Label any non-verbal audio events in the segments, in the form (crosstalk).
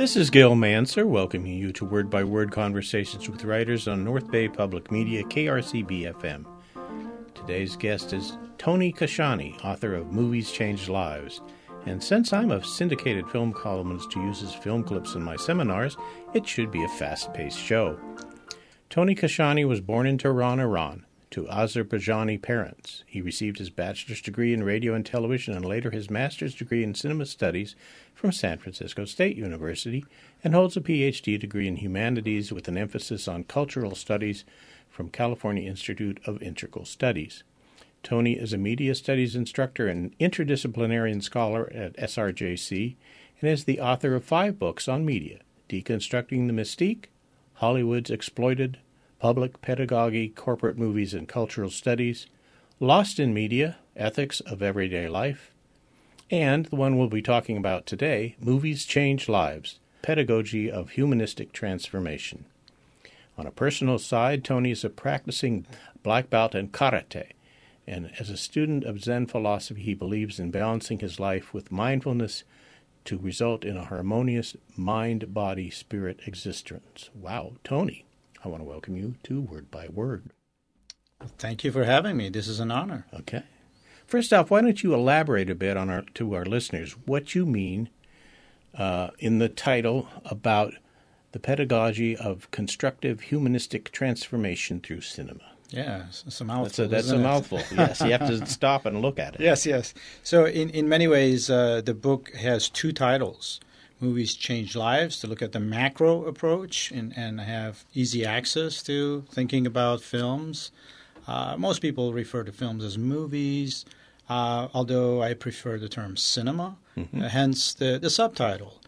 This is Gil Mansergh welcoming you to Word by Word Conversations with Writers on North Bay Public Media, KRCB FM. Today's guest is Tony Kashani, author of Movies Change Lives. And since I'm a syndicated film columnist who uses film clips in my seminars, it should be a fast paced show. Tony Kashani was born in Tehran, Iran, to Azerbaijani parents. He received his bachelor's degree in radio and television and later his master's degree in cinema studies from San Francisco State University and holds a PhD degree in humanities with an emphasis on cultural studies from California Institute of Integral Studies. Tony is a media studies instructor and interdisciplinarian scholar at SRJC and is the author of five books on media Deconstructing the Mystique, Hollywood's Exploited, Public Pedagogy, Corporate Movies and Cultural Studies, Lost in Media, Ethics of Everyday Life, and the one we'll be talking about today Movies Change Lives Pedagogy of Humanistic Transformation. On a personal side, Tony is a practicing black belt in karate, and as a student of Zen philosophy, he believes in balancing his life with mindfulness to result in a harmonious mind body spirit existence. Wow, Tony, I want to welcome you to Word by Word. Thank you for having me. This is an honor. Okay. First off, why don't you elaborate a bit on our to our listeners what you mean uh, in the title about the pedagogy of constructive humanistic transformation through cinema? Yeah, it's a mouthful. That's a, that's a mouthful. yes, you have to (laughs) stop and look at it. Yes, yes. So, in, in many ways, uh, the book has two titles. Movies Change Lives, to look at the macro approach and, and have easy access to thinking about films. Uh, most people refer to films as movies uh, although I prefer the term cinema, mm-hmm. uh, hence the, the subtitle,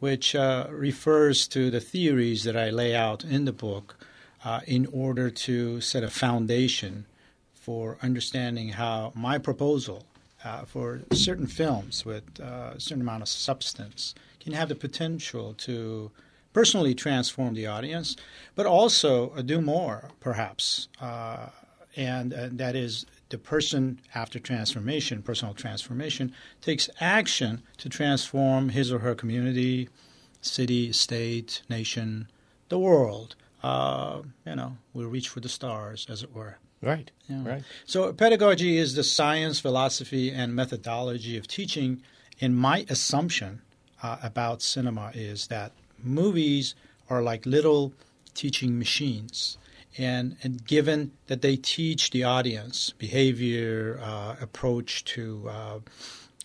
which uh, refers to the theories that I lay out in the book uh, in order to set a foundation for understanding how my proposal uh, for certain films with uh, a certain amount of substance can have the potential to personally transform the audience, but also uh, do more, perhaps. Uh, and uh, that is the person after transformation, personal transformation, takes action to transform his or her community, city, state, nation, the world. Uh, you know, we'll reach for the stars, as it were. Right. Right. So pedagogy is the science, philosophy, and methodology of teaching. And my assumption uh, about cinema is that movies are like little teaching machines and, and given that they teach the audience behavior, uh, approach to uh,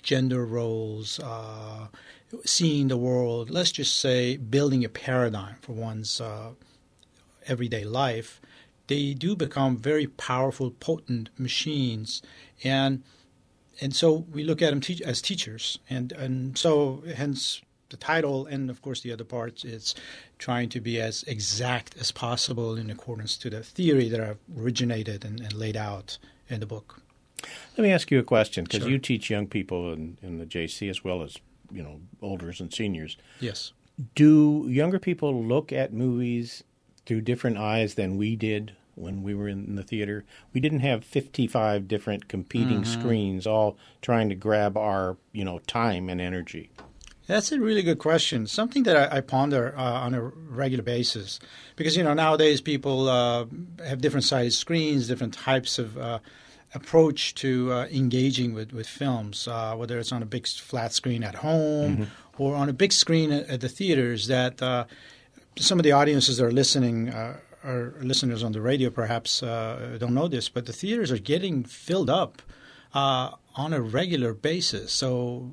gender roles, uh, seeing the world, let's just say building a paradigm for one's uh, everyday life, they do become very powerful, potent machines. And and so we look at them te- as teachers, and and so hence the title and of course the other parts is trying to be as exact as possible in accordance to the theory that I've originated and, and laid out in the book. Let me ask you a question because sure. you teach young people in, in the JC as well as you know olders and seniors. Yes. Do younger people look at movies through different eyes than we did when we were in the theater? We didn't have 55 different competing mm-hmm. screens all trying to grab our, you know, time and energy. That's a really good question. Something that I, I ponder uh, on a regular basis, because you know nowadays people uh, have different sized screens, different types of uh, approach to uh, engaging with with films, uh, whether it's on a big flat screen at home mm-hmm. or on a big screen at, at the theaters. That uh, some of the audiences that are listening. Our listeners on the radio perhaps don't know this, but the theaters are getting filled up on a regular basis. So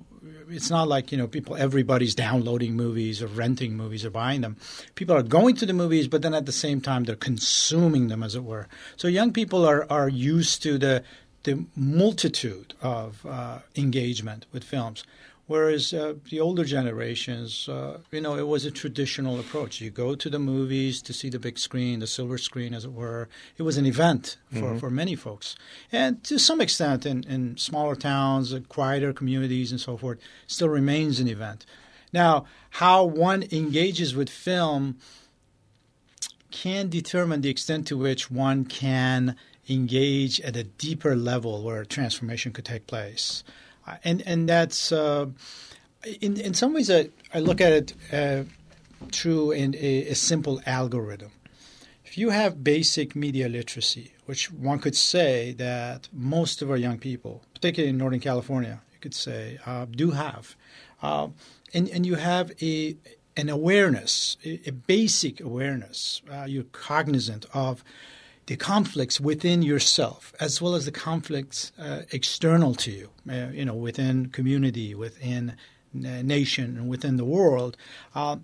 it's not like you know people everybody's downloading movies or renting movies or buying them. People are going to the movies but then at the same time they're consuming them as it were. So young people are are used to the the multitude of uh, engagement with films Whereas uh, the older generations, uh, you know, it was a traditional approach. You go to the movies to see the big screen, the silver screen, as it were. It was an event for, mm-hmm. for many folks. And to some extent, in, in smaller towns, uh, quieter communities, and so forth, still remains an event. Now, how one engages with film can determine the extent to which one can engage at a deeper level where transformation could take place and and that's uh, in in some ways I, I look at it uh, through an, a, a simple algorithm. If you have basic media literacy, which one could say that most of our young people, particularly in Northern California, you could say, uh, do have, uh, and, and you have a an awareness, a, a basic awareness, uh, you're cognizant of the conflicts within yourself as well as the conflicts uh, external to you, uh, you know, within community, within nation, and within the world. Uh,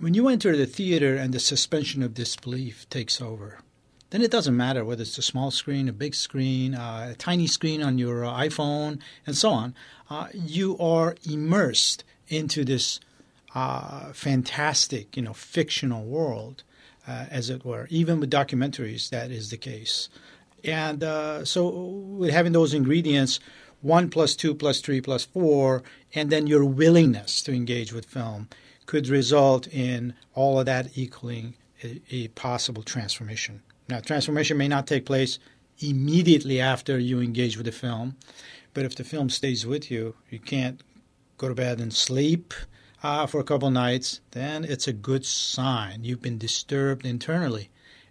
when you enter the theater and the suspension of disbelief takes over, then it doesn't matter whether it's a small screen, a big screen, uh, a tiny screen on your uh, iPhone, and so on. Uh, you are immersed into this uh, fantastic, you know, fictional world uh, as it were. Even with documentaries, that is the case. And uh, so, with having those ingredients, one plus two plus three plus four, and then your willingness to engage with film could result in all of that equaling a, a possible transformation. Now, transformation may not take place immediately after you engage with the film, but if the film stays with you, you can't go to bed and sleep uh, for a couple nights, then it's a good sign you've been disturbed internally.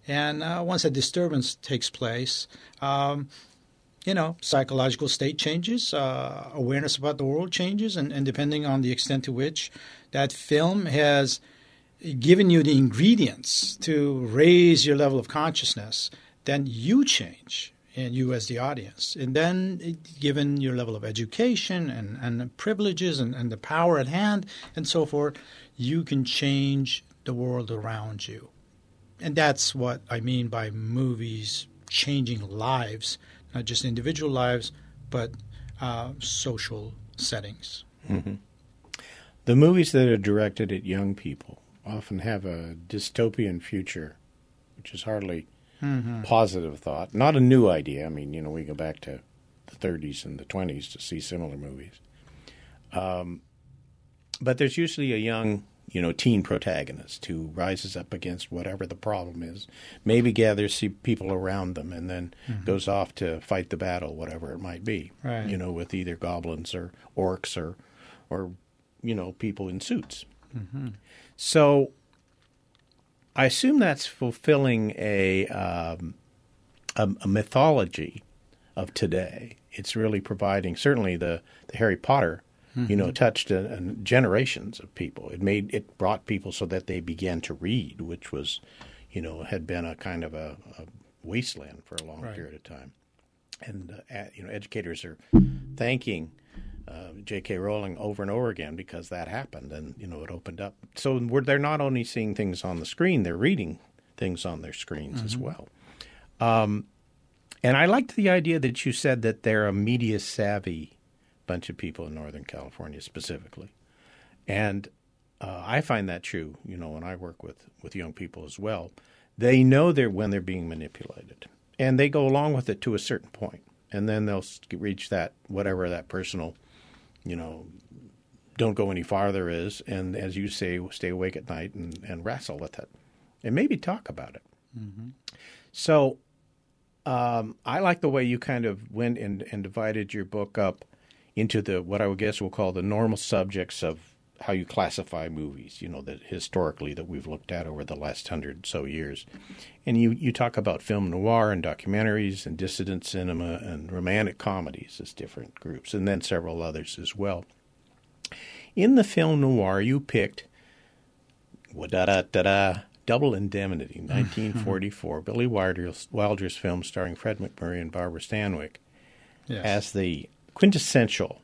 And uh, once a disturbance takes place, um, you know, psychological state changes, uh, awareness about the world changes, and, and depending on the extent to which that film has given you the ingredients to raise your level of consciousness, then you change and you as the audience. And then, given your level of education and, and privileges and, and the power at hand and so forth, you can change the world around you. And that's what I mean by movies changing lives, not just individual lives, but uh, social settings. Mm-hmm. The movies that are directed at young people often have a dystopian future, which is hardly mm-hmm. positive thought. Not a new idea. I mean, you know, we go back to the 30s and the 20s to see similar movies. Um, but there's usually a young, you know, teen protagonist who rises up against whatever the problem is, maybe gathers people around them, and then mm-hmm. goes off to fight the battle, whatever it might be. Right. You know, with either goblins or orcs or, or, you know, people in suits. Mm-hmm. So I assume that's fulfilling a, um, a, a mythology of today. It's really providing certainly the, the Harry Potter, mm-hmm. you know, mm-hmm. touched a, a generations of people. It made it brought people so that they began to read, which was, you know, had been a kind of a, a wasteland for a long right. period of time. And uh, you know, educators are thanking uh, J.K. Rowling over and over again because that happened, and you know it opened up. So they're not only seeing things on the screen; they're reading things on their screens mm-hmm. as well. Um, and I liked the idea that you said that they're a media savvy bunch of people in Northern California specifically, and uh, I find that true. You know, when I work with with young people as well, they know they're when they're being manipulated, and they go along with it to a certain point, and then they'll reach that whatever that personal you know, don't go any farther is, and as you say, stay awake at night and, and wrestle with it, and maybe talk about it. Mm-hmm. So, um, I like the way you kind of went and, and divided your book up into the what I would guess we'll call the normal subjects of how you classify movies. You know that historically that we've looked at over the last hundred so years, and you you talk about film noir and documentaries and dissident cinema and romantic comedies as different groups, and then several others as well. In the film noir, you picked da da da da Double Indemnity, (laughs) 1944, Billy Wilder's, Wilder's film starring Fred MacMurray and Barbara Stanwyck, yes. as the quintessential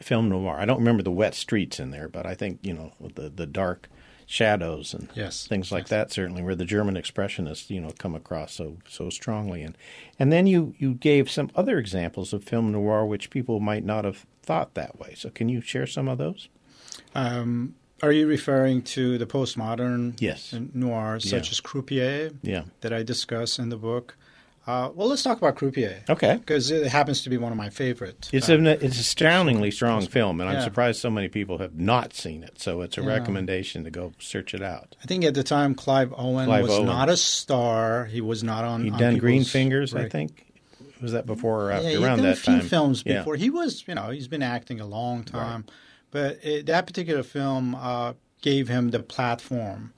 film noir. I don't remember the wet streets in there, but I think you know the the dark shadows and yes, things like yes. that certainly where the German expressionists you know come across so so strongly and and then you you gave some other examples of film noir which people might not have thought that way. So can you share some of those? Um, are you referring to the postmodern yes. noirs such yeah. as Croupier yeah. that I discuss in the book? Uh, well, let's talk about Croupier. Okay. Because it happens to be one of my favorite. It's uh, an it's astoundingly strong film, and I'm surprised so many people have not seen it. So it's a yeah. recommendation to go search it out. I think at the time Clive Owen Clive was Owen. not a star. He was not on. He'd on done Greenfingers, I think. Was that before or after? Yeah, he'd Around done that a few time. films Yeah. before. He was, you know, he's been acting a long time, but it, that particular film, uh, gave him the platform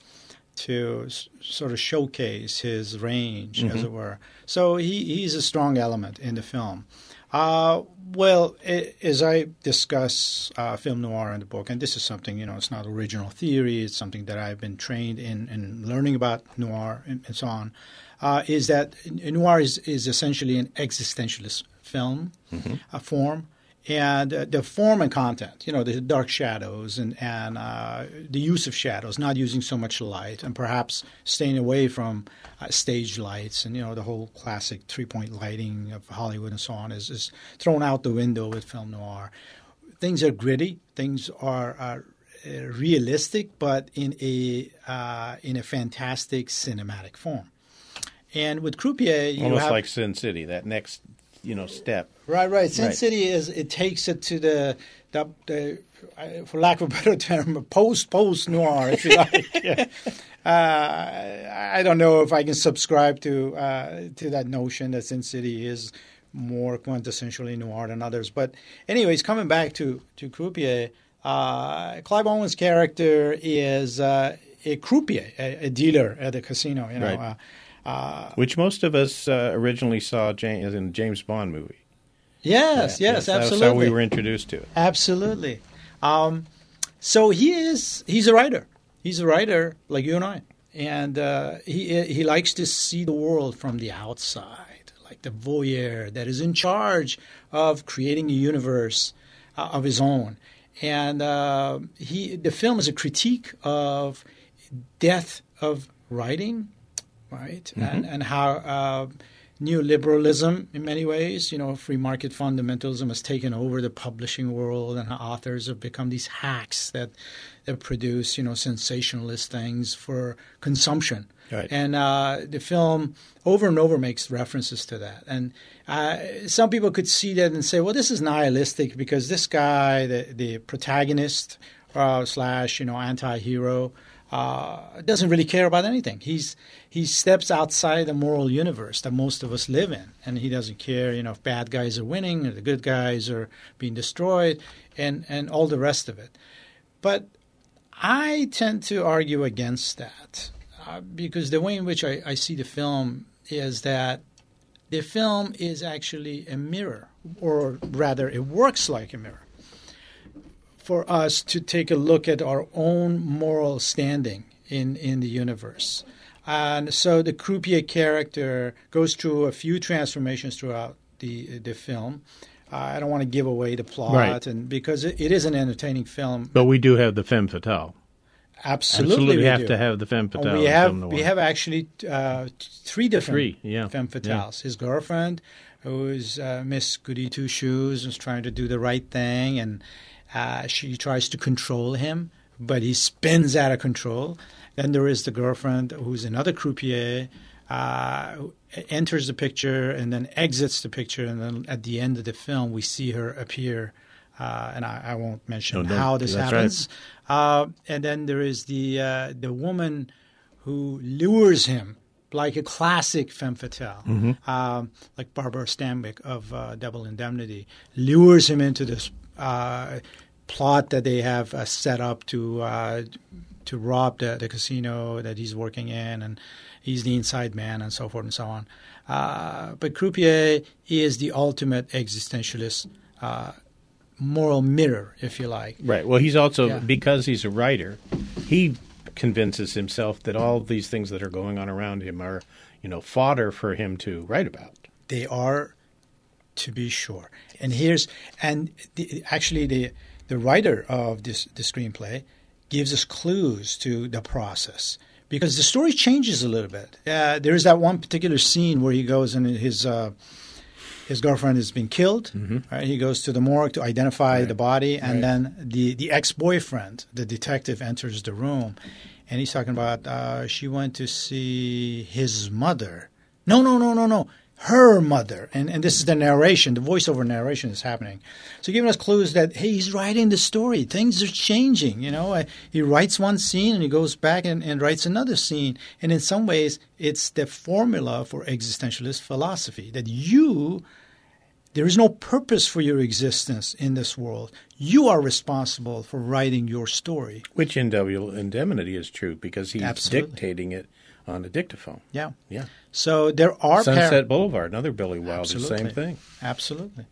to s- sort of showcase his range, as it were. So he, he's a strong element in the film. Uh, well, i as I discuss uh, film noir in the book, and this is something, you know, it's not original theory, it's something that I've been trained in, in learning about noir and, and so on, uh, is that noir is, is essentially an existentialist film uh, form. And uh, the form and content, you know, the dark shadows and, and uh, the use of shadows, not using so much light, and perhaps staying away from uh, stage lights and, you know, the whole classic three point lighting of Hollywood and so on is, is thrown out the window with film noir. Things are gritty, things are, are uh, realistic, but in a, uh, in a fantastic cinematic form. And with Croupier, you Almost have like Sin City, that next, you know, step. Right, right. Sin Right. City is it takes it to the the, the uh, for lack of a better term, post post noir, if you (laughs) like. Yeah. Uh, I don't know if I can subscribe to uh, to that notion that Sin City is more quintessentially noir than others. But anyways, coming back to to Croupier, uh, Clive Owen's character is uh, a croupier, a, a dealer at the casino. You know. Right. Uh, Which most of us uh, originally saw James, in James Bond movie. yes, yes, That's absolutely. how we were introduced to it. Absolutely. Um, so he is he's a writer. He's a writer like you and I, and uh, he he likes to see the world from the outside, like the voyeur that is in charge of creating a universe uh, of his own. And uh, he the film is a critique of death of writing, right? And and how uh, neoliberalism, in many ways, you know, free market fundamentalism has taken over the publishing world, and how authors have become these hacks that that produce, you know, sensationalist things for consumption. Right. And uh, the film over and over makes references to that. And uh, some people could see that and say, well, this is nihilistic because this guy, the, the protagonist uh, slash, you know, anti-hero, uh, doesn't really care about anything. He's he steps outside the moral universe that most of us live in, and he doesn't care, you know, if bad guys are winning or the good guys are being destroyed, and and all the rest of it. But I tend to argue against that uh, because the way in which I, I see the film is that the film is actually a mirror, or rather, it works like a mirror for us to take a look at our own moral standing in, in the universe. And so the croupier character goes through a few transformations throughout the the film. Uh, I don't want to give away the plot, Right. and because it, it is an entertaining film, But we do have the femme fatale. absolutely, we have do. to have the femme And fatale. we have we have actually uh, three different Three, yeah. femme fatales. His girlfriend, who is uh, Miss Goody Two Shoes, is trying to do the right thing, and uh, she tries to control him, but he spins out of control. Then there is the girlfriend, who's another croupier. Uh, enters the picture and then exits the picture, and then at the end of the film, we see her appear. Uh, and I, I won't mention No, don't- how this that's right. happens. Uh, and then there is the uh, the woman who lures him like a classic femme fatale, Mm-hmm. um, like Barbara Stanwyck of uh, Double Indemnity, lures him into this uh, plot that they have uh, set up to uh, to rob the, the casino that he's working in, and he's the inside man, and so forth and so on. Uh, but Croupier is the ultimate existentialist. Uh, moral mirror, if you like. Right. Well, he's also Yeah. because he's a writer, he convinces himself that all these things that are going on around him are, you know, fodder for him to write about. They are, to be sure. And here's and the, actually the the writer of this the screenplay gives us clues to the process because the story changes a little bit. Uh, there is that one particular scene where he goes and his. Uh, his girlfriend has been killed. Right? He goes to the morgue to identify the body, and Right. then the, the ex boyfriend, the detective, enters the room, and he's talking about uh, she went to see his mother. No, no, no, no, no, her mother. And and this is the narration, the voiceover narration is happening, so giving us clues that hey, he's writing the story. Things are changing. You know, Uh, he writes one scene and he goes back and, and writes another scene, and in some ways, it's the formula for existentialist philosophy that you there is no purpose for your existence in this world. You are responsible for writing your story. Which in Double Indemnity is true because he's Absolutely. dictating it on a dictaphone. Yeah. Yeah. So there are Sunset par- Boulevard, another Billy Wilder, Absolutely. same thing. Absolutely.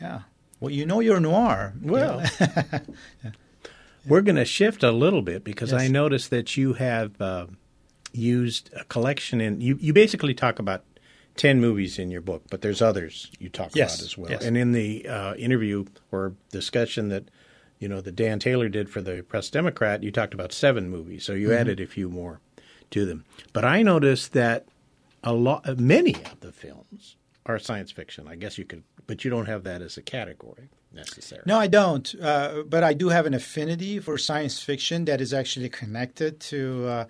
Yeah. Well, you know you're noir. Well, (laughs) we're going to shift a little bit because I noticed that you have uh, used a collection in. You, you basically talk about 10 movies in your book, but there's others you talk Yes, about as well. yes. And in the uh, interview or discussion that you know that Dan Taylor did for the Press Democrat, you talked about seven movies, so you Mm-hmm. added a few more to them. But I noticed that a lot, many of the films are science fiction. I guess you could, but you don't have that as a category necessarily. No, I don't. Uh, but I do have an affinity for science fiction that is actually connected to, uh,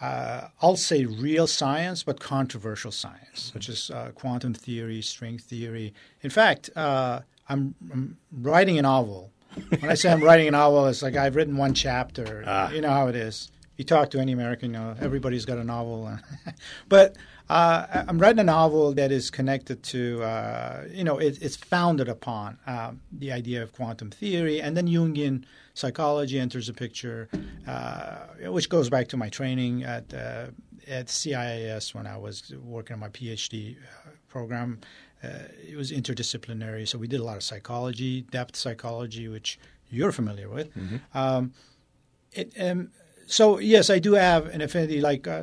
uh, I'll say real science, but controversial science, such as uh, quantum theory, string theory. In fact, uh, I'm, I'm writing a novel. When I say I'm writing a novel, it's like I've written one chapter. Ah. You know how it is. You talk to any American, you know, everybody's got a novel. (laughs) but uh, I'm writing a novel that is connected to, uh, you know, it, it's founded upon um, the idea of quantum theory, and then Jungian psychology enters the picture, uh, which goes back to my training at uh, at CIIS when I was working on my PhD uh, program. Uh, it was interdisciplinary, so we did a lot of psychology, depth psychology, which you're familiar with. Um, it, um, so yes, I do have an affinity, like uh,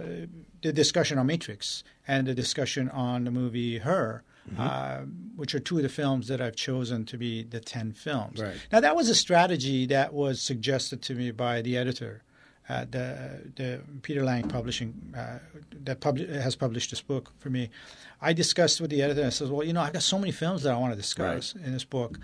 the discussion on Matrix and the discussion on the movie Her, uh, which are two of the films that I've chosen to be the ten films. Right. Now that was a strategy that was suggested to me by the editor at the, the Peter Lang Publishing uh, that pub- has published this book for me. I discussed with the editor. and I said, "Well, you know, I've got so many films that I want to discuss in this book,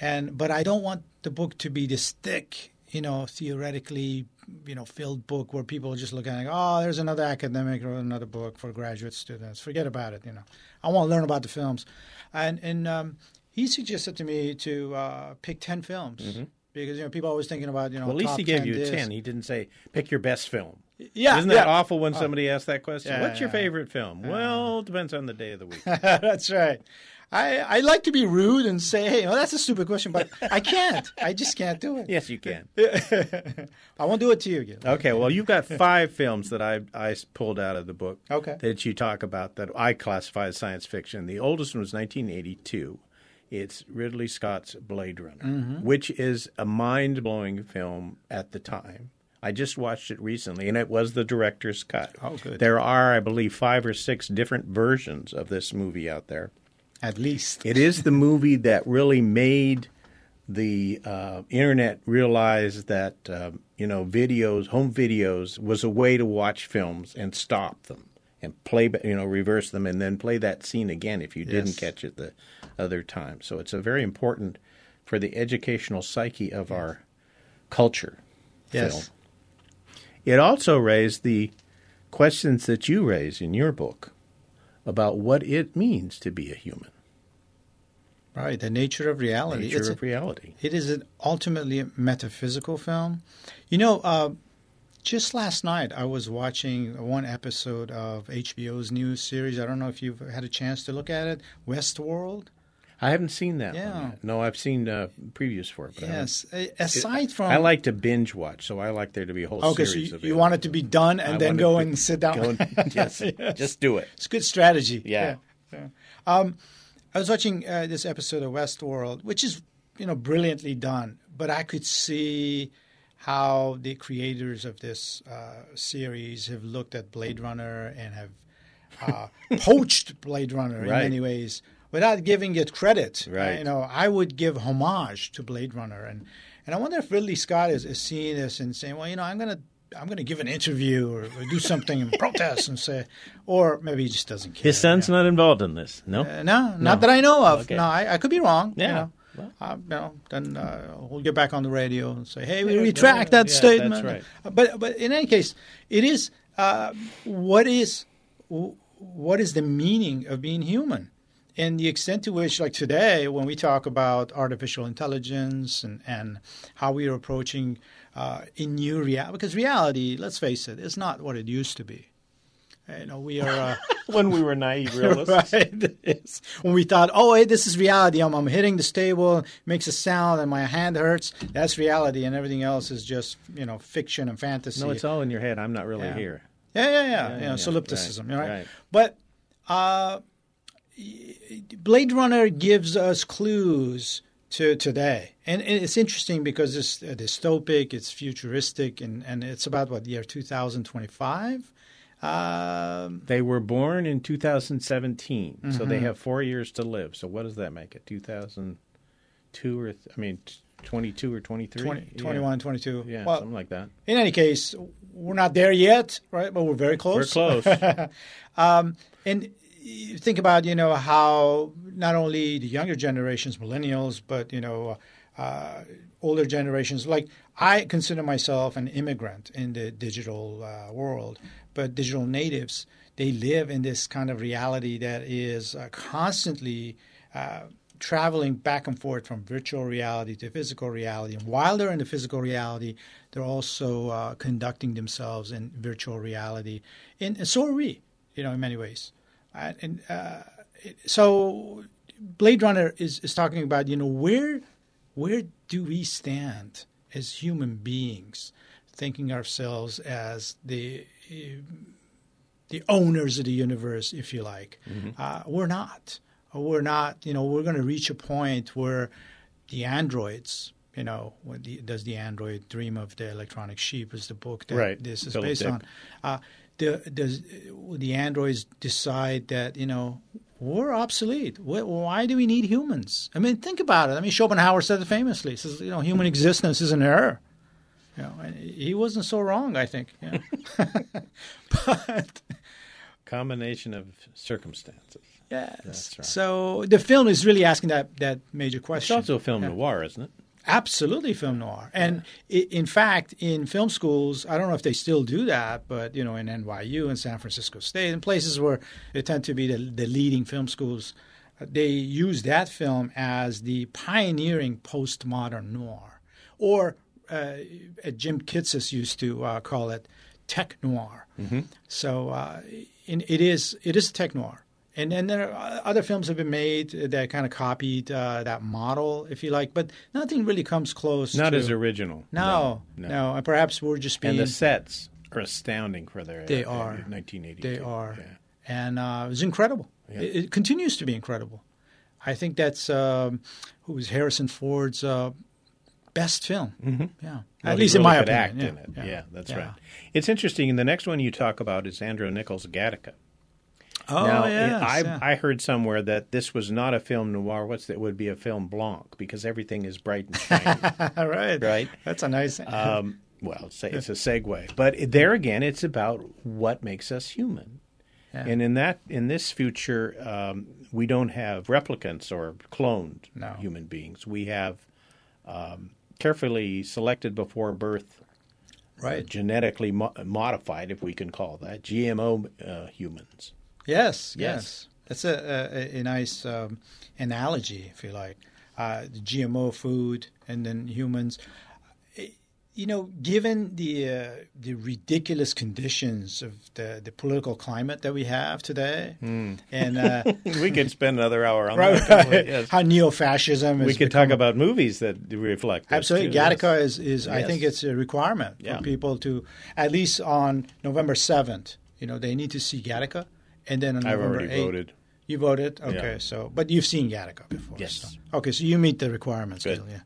and but I don't want the book to be this thick, you know, theoretically, you know, filled book where people just look at it, oh, there's another academic or another book for graduate students. Forget about it. You know, I want to learn about the films, and and um, he suggested to me to uh, pick ten films. Because you know people are always thinking about you know Well, at least he gave 10 you this. ten. He didn't say pick your best film. Yeah, Isn't that yeah. Awful when somebody asks that question? Yeah, What's your yeah. favorite film? well, it depends on the day of the week. (laughs) That's right. I, I like to be rude and say, hey, well, that's a stupid question, but (laughs) I can't. I just can't do it. yes, you can. (laughs) I won't do it to you, Gil. Okay, well, you've got five films that I I pulled out of the book. Okay. That you talk about that I classify as science fiction. The oldest one was 1982. It's Ridley Scott's Blade Runner, Mm-hmm. which is a mind blowing film at the time. I just watched it recently, and it was the director's cut. Oh, good. There are, I believe, five or six different versions of this movie out there. At least. It is the movie that really made the uh, internet realize that uh, you know videos, home videos, was a way to watch films and stop them and play, you know, reverse them and then play that scene again if you didn't catch it the other time. So it's a very important for the educational psyche of our culture. Yes. Film. It also raised the questions that you raise in your book about what it means to be a human, Right. The nature of reality. nature It's a- of reality. It is an ultimately metaphysical film. You know, uh, just last night I was watching one episode of HBO's new series. I don't know if you've had a chance to look at it, Westworld. I haven't seen that Yeah. one. No, I've seen uh, previews for it. But Yes. Aside from I like to binge watch, so I like there to be a whole Okay, so series you, of you want it to be done and I then go and sit down. (laughs) And, (laughs) yes, (laughs) Yes. just do it. It's good strategy. Yeah. Yeah. Um, I was watching uh, this episode of Westworld, which is you know brilliantly done, but I could see how the creators of this uh, series have looked at Blade Runner and have uh, poached Blade Runner in many ways without giving it credit. Right. You know, I would give homage to Blade Runner, and and I wonder if Ridley Scott is, is seeing this and saying, well, you know, I'm gonna. I'm going to give an interview or, or do something and (laughs) protest and say, or maybe he just doesn't care. His son's not involved in this. No. Uh, no, not that I know of. Okay. No, I, I could be wrong. you Yeah. know. Well. Uh, you know, then uh, we'll get back on the radio and say, "Hey, we retract that yeah, statement." that's right. Uh, But but in any case, it is uh, what is what is the meaning of being human, and the extent to which, like today, when we talk about artificial intelligence and and how we are approaching uh, in new reality, because reality, let's face it, is not what it used to be. You know, we are. Uh, (laughs) when we were naive (laughs) realists. right. When we thought, oh, hey, this is reality. I'm, I'm hitting the table, makes a sound, and my hand hurts. That's reality, and everything else is just you know fiction and fantasy. No, it's all in your head. I'm not really Yeah. here. yeah, yeah, yeah. Yeah, you yeah, know, yeah. solipsism, Right, right? right. But uh, Blade Runner gives us clues to today, and it's interesting because it's uh, dystopic, it's futuristic, and and it's about what year 2025. Um, They were born in 2017, so Mm-hmm. they have four years to live. So what does that make it? 2002 or th- I mean, 22 or 23? 20, Yeah. 21, 22. Yeah, well, something like that. in any case, we're not there yet, right? But we're very close. We're close. (laughs) Um, and you think about you know how not only the younger generations, millennials, but you know uh, older generations. Like I consider myself an immigrant in the digital uh, world, but digital natives they live in this kind of reality that is uh, constantly. Uh, traveling back and forth from virtual reality to physical reality. And while they're in the physical reality, they're also uh, conducting themselves in virtual reality. And, and so are we, you know, in many ways. Uh, and uh, so Blade Runner is, is talking about, you know, where where do we stand as human beings, thinking ourselves as the the owners of the universe, if you like. Uh, we're not. We're not. You know, we're going to reach a point where the androids. You know, the, does the android dream of the electronic sheep? Is the book that Right. this is Philip based Dick. on? Uh, the, does the androids decide that you know we're obsolete? Why do we need humans? I mean, think about it. I mean, Schopenhauer said it famously. He says, you know, human existence is an error. You know, and he wasn't so wrong, I think. Yeah. (laughs) but Combination of circumstances. yes, That's right. so the film is really asking that that major question. It's also a film Yeah. noir, isn't it? Absolutely, film noir. And i in fact, in film schools, I don't know if they still do that, but you know, in NYU and San Francisco State, and places where they tend to be the, the leading film schools, uh, they use that film as the pioneering postmodern noir, or uh, uh, Jim Kitsis used to uh, call it tech noir. So uh, in, it is it is tech noir. And then there are other films have been made that kind of copied uh, that model, if you like, but nothing really comes close. Not to, as original. no, no, And perhaps we're just being And the sets are astounding for their They uh, are. 1982. they are, Yeah. and uh, it was incredible. Yeah. It, it continues to be incredible. I think that's um, who was Harrison Ford's uh, best film. Mm-hmm. Yeah, Well, at least in my opinion. yeah. in it. Yeah, that's Yeah. right. It's interesting. And the next one you talk about is Andrew Niccol's Gattaca. Oh now, yes, I, yeah. I heard somewhere that this was not a film noir. What's that? Would be a film blanc because everything is bright and shiny. (laughs) All right, Right. That's a nice. um, well, say it's a segue, but there again, it's about what makes us human. Yeah. And in that, in this future, um, we don't have replicants or cloned No. human beings. We have um, carefully selected before birth, right. genetically mo- modified, if we can call that, GMO uh, humans. Yes, Yes. yes. That's a, a, a nice um, analogy, if you like. Uh, GMO food and then humans. Eh, You know, given the uh, the ridiculous conditions of the, the political climate that we have today, and uh, (laughs) we could spend another hour on right, that. right, Yes. how neo-fascism We could talk about movies that reflect Absolutely, too, yes. Gattaca is, is I think it's a requirement Yeah. for people to at least on November seventh. You know, they need to see Gattaca, and then on I've November already 8th, voted. You voted, okay. Yeah. So, but you've seen Gattaca before. Yes. so- Okay, so you meet the requirements. Good. Yeah.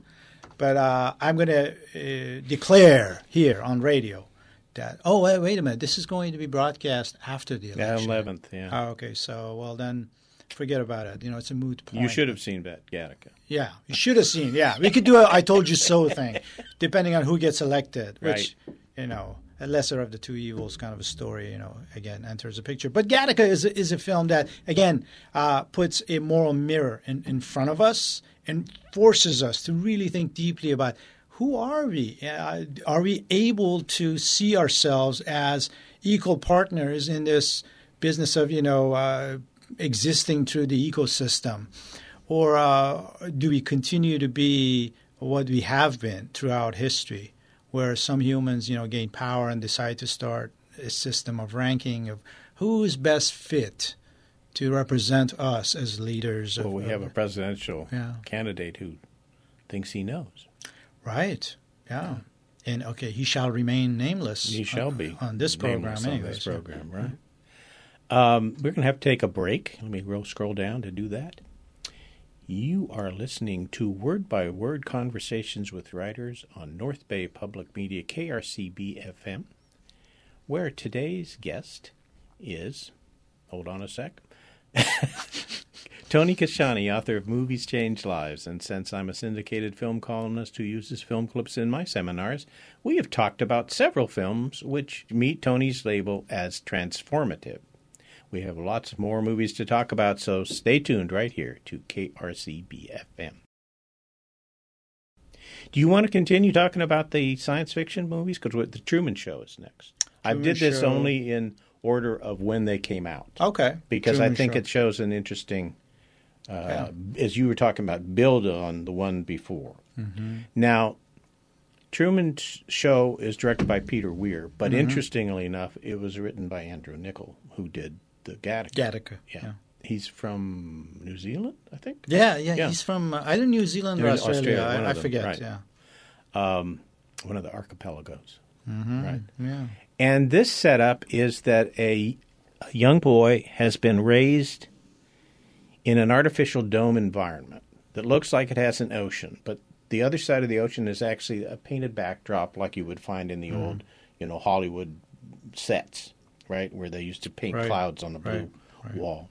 But uh, I'm going to uh, declare here on radio that oh wait, wait a minute, this is going to be broadcast after the Yeah, election. eleventh. Yeah, Oh, okay, so well then, forget about it. You know, it's a moot point. you should have seen that Gattaca. Yeah, you should have seen. Yeah, we could do a "I told you so" thing, depending on who gets elected. Which, you know, a lesser of the two evils kind of a story. You know, again enters the picture. But Gattaca is a, is a film that again uh, puts a moral mirror in, in front of us and forces us to really think deeply about who are we? Uh, are we able to see ourselves as equal partners in this business of you know uh, existing through the ecosystem? or uh, do we continue to be what we have been throughout history, where some humans, you know, gain power and decide to start a system of ranking of who is best fit to represent us as leaders. Well, of, we have a presidential Yeah. candidate who thinks he knows. right. Yeah. And okay, he shall remain nameless. He shall on, be on this program. nameless on this program, right? Um, we're going to have to take a break. Let me roll, scroll down to do that. You are listening to Word by Word Conversations with Writers on North Bay Public Media KRCB FM, where today's guest is, hold on a sec, (laughs) Tony Kashani, author of Movies Change Lives. And since I'm a syndicated film columnist who uses film clips in my seminars, we have talked about several films which meet Tony's label as transformative. We have lots more movies to talk about, so stay tuned right here to KRCB FM. Do you want to continue talking about the science fiction movies? Because the Truman Show is next. I did this Show. only in order of when they came out Okay. because I think Show. it shows an interesting, uh, as you were talking about, build on the one before. Mm-hmm. Now, Truman's Show is directed by Peter Weir, but Mm-hmm. interestingly enough, it was written by Andrew Niccol, who did the Gattaca. Gattaca. Yeah. Yeah. He's from New Zealand, I think. Yeah, yeah, Yeah. He's from uh, either New Zealand or Or Australia. Australia, I, I them, forget. right. Yeah. One of the archipelagos. Mm-hmm. Right. Yeah. And this setup is that a, a young boy has been raised in an artificial dome environment that looks like it has an ocean, but the other side of the ocean is actually a painted backdrop like you would find in the Mm-hmm. old, you know, Hollywood sets, right, where they used to paint Right. clouds on the blue Right. Wall.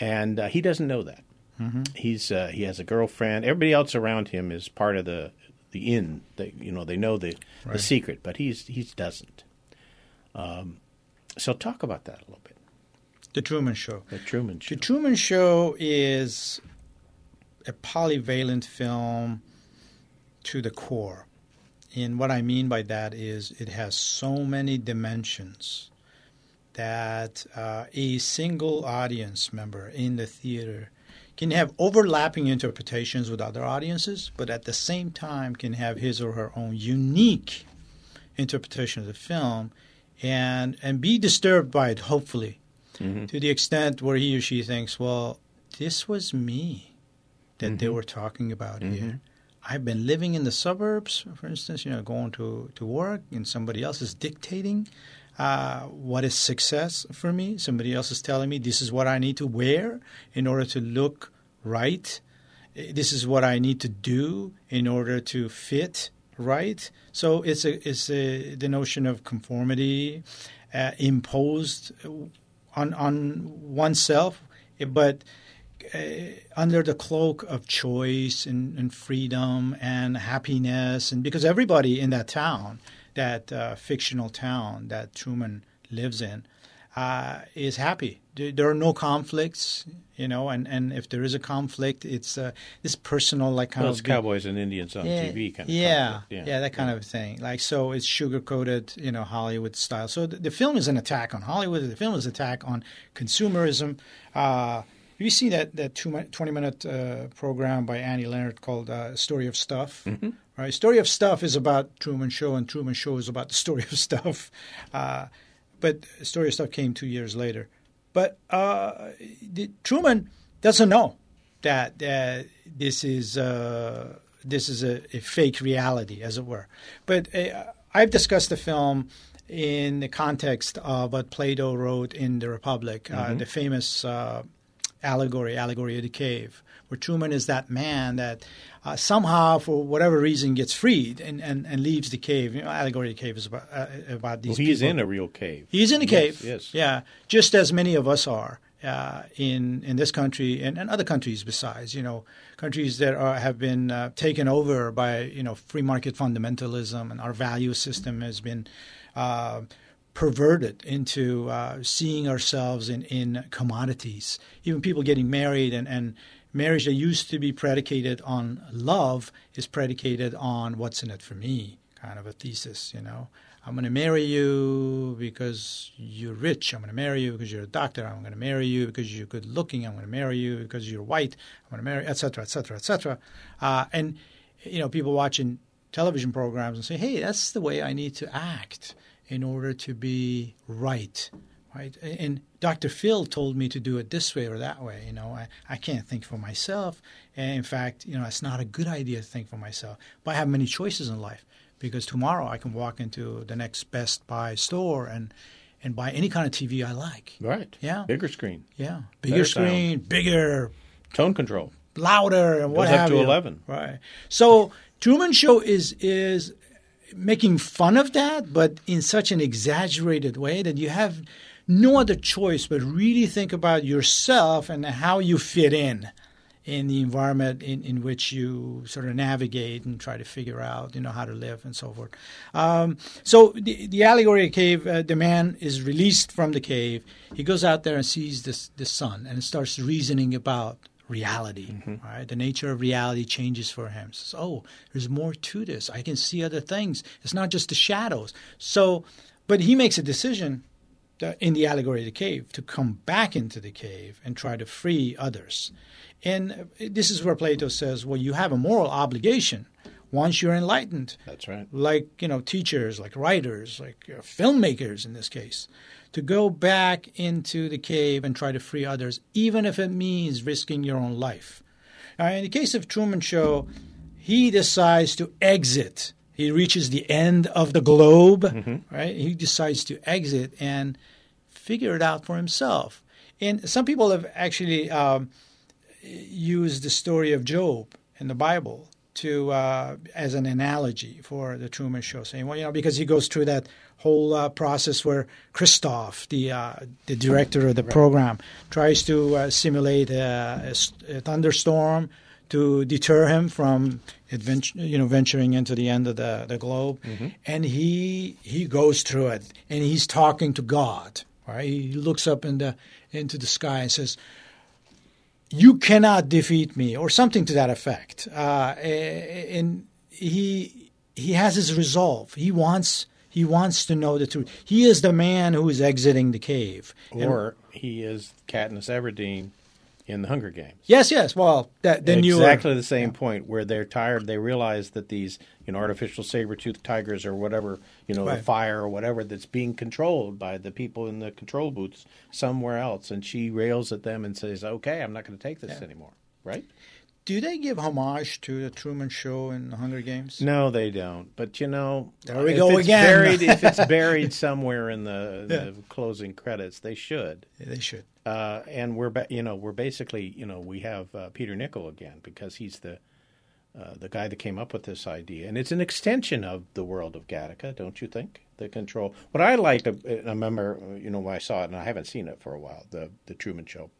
And uh, he doesn't know that. Mm-hmm. He's uh, he has a girlfriend. Everybody else around him is part of the the inn. They you know they know the the secret, but he's he doesn't. Um, so talk about that a little bit. The Truman Show. The Truman Show. The Truman Show is a polyvalent film to the core. And what I mean by that is it has so many dimensions that uh, a single audience member in the theater can have overlapping interpretations with other audiences, but at the same time can have his or her own unique interpretation of the film and and be disturbed by it hopefully Mhm. to the extent where he or she thinks, well, this was me that they were talking about here. I've been living in the suburbs, for instance, you know, going to, to work, and somebody else is dictating uh, what is success for me. Somebody else is telling me this is what I need to wear in order to look right. This is what I need to do in order to fit right. So it's a it's a, the notion of conformity uh, imposed on on oneself, but uh, under the cloak of choice and, and freedom and happiness, and because everybody in that town, that uh, fictional town that Truman lives in, uh, is happy. There, are no conflicts, you know, and, and if there is a conflict, it's uh, this personal like kind well, of Cowboys and Indians on yeah, TV kind of yeah, conflict. yeah, that kind of thing. Like so, it's sugar coated, you know, Hollywood style. So the, the film is an attack on Hollywood. The film is an attack on consumerism. Uh, you see that that two 20 minute uh, program by Annie Leonard called uh, "Story of Stuff." Mm-hmm. Right, "Story of Stuff" is about Truman Show, and Truman Show is about the story of (laughs) stuff. Uh, but "Story of Stuff" came two years later. But uh, the, Truman doesn't know that uh, this is uh, this is a, a fake reality, as it were. But uh, I've discussed the film in the context of what Plato wrote in the Republic, uh, the famous uh, allegory, allegory of the cave, where Truman is that man that uh, somehow, for whatever reason, gets freed and, and, and leaves the cave. You know, allegory of the cave is about uh, about these. Well, he's people. in a real cave. He's in a Yes, cave. Yes. Yeah, just as many of us are uh, in in this country and, and other countries besides. You know, countries that are, have been uh, taken over by you know free market fundamentalism, and our value system has been. Uh, perverted into uh, seeing ourselves in, in commodities. Even people getting married and, and marriage that used to be predicated on love is predicated on what's in it for me, kind of a thesis, you know. I'm going to marry you because you're rich. I'm going to marry you because you're a doctor. I'm going to marry you because you're good looking. I'm going to marry you because you're white. I'm going to marry, etc., etc., et cetera, et cetera. Uh, and, you know, people watching television programs and say, hey, that's the way I need to act in order to be right right? And Dr. Phil told me to do it this way or that way. You know, I, I can't think for myself. And in fact, you know, it's not a good idea to think for myself. But I have many choices in life because tomorrow I can walk into the next Best Buy store and and buy any kind of TV I like. Right. Yeah. Bigger screen. Yeah. Bigger screen, sound. bigger tone control. Louder and what Goes have up to you. 11. Right. So Truman Show is is making fun of that, but in such an exaggerated way that you have no other choice but really think about yourself and how you fit in in the environment in, in which you sort of navigate and try to figure out, you know, how to live and so forth. Um, so the, the allegory of cave, uh, the man is released from the cave. He goes out there and sees this, the sun and starts reasoning about reality. Mm-hmm. Right, the nature of reality changes for him. Says, "Oh, there's more to this. I can see other things. It's not just the shadows." So, but he makes a decision in the allegory of the cave to come back into the cave and try to free others. And this is where Plato says, well, you have a moral obligation once you're enlightened. That's right. Like, you know, teachers, like writers, like uh, filmmakers in this case, to go back into the cave and try to free others, even if it means risking your own life. Now, in the case of Truman Show, he decides to exit. He reaches the end of the globe, mm-hmm. right? He decides to exit and figure it out for himself. And some people have actually um, used the story of Job in the Bible to uh, as an analogy for the Truman Show, saying, well, you know, because he goes through that whole uh, process where Christof, the uh, the director of the right. program, tries to uh, simulate a, a, thunderstorm to deter him from adventure, you know, venturing into the end of the, the globe, mm-hmm. and he he goes through it, and he's talking to God. Right? He looks up in the, into the sky and says, "You cannot defeat me," or something to that effect. Uh, and he he has his resolve. He wants he wants to know the truth. He is the man who is exiting the cave, or and, he is Katniss Everdeen in the Hunger Games. Yes, yes. Well, that, then you exactly the same yeah. point where they're tired. They realize that these you know artificial saber-toothed tigers or whatever you know right. the fire or whatever that's being controlled by the people in the control booths somewhere else, and she rails at them and says, "Okay, I'm not going to take this yeah. anymore." Right? Do they give homage to the Truman Show in the Hunger Games? No, they don't. But you know, there we go again. Buried, if it's (laughs) buried somewhere in the, yeah. the closing credits, they should. Yeah, they should. Uh, and we're, ba- you know, we're basically, you know, we have uh, Peter Niccol again because he's the uh, the guy that came up with this idea, and it's an extension of the world of Gattaca, don't you think? The control. What I liked, uh, I remember, uh, you know, when I saw it, and I haven't seen it for a while, the the Truman Show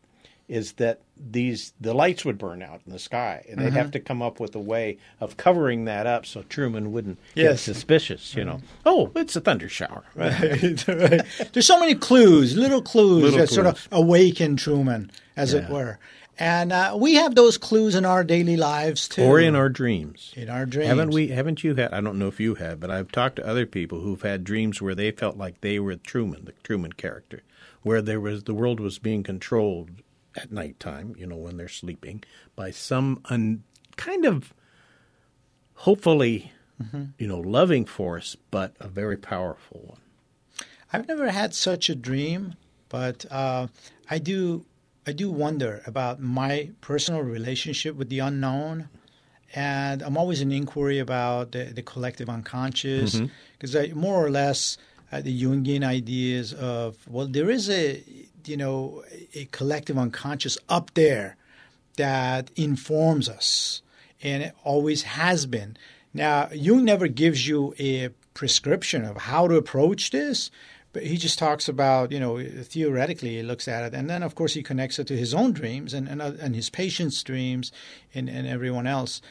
is that these the lights would burn out in the sky, and they'd mm-hmm. have to come up with a way of covering that up so Truman wouldn't yes. get suspicious. You know, mm-hmm. oh, it's a thunder shower. Right. (laughs) right. There's so many clues, little clues little that clues. sort of awaken Truman, as yeah. it were. And uh, we have those clues in our daily lives too, or in our dreams. In our dreams, haven't we? Haven't you had? I don't know if you have, but I've talked to other people who've had dreams where they felt like they were Truman, the Truman character, where there was the world was being controlled at nighttime, you know, when they're sleeping, by some un, kind of hopefully, mm-hmm. you know, loving force, but a very powerful one. I've never had such a dream, but uh, I do. I do wonder about my personal relationship with the unknown, and I'm always in inquiry about the, the collective unconscious because mm-hmm. more or less uh, the Jungian ideas of well, there is a you know, a collective unconscious up there that informs us, and it always has been. Now, Jung never gives you a prescription of how to approach this, but he just talks about, you know, theoretically he looks at it, and then of course he connects it to his own dreams and and, uh, and his patients' dreams and, and everyone else.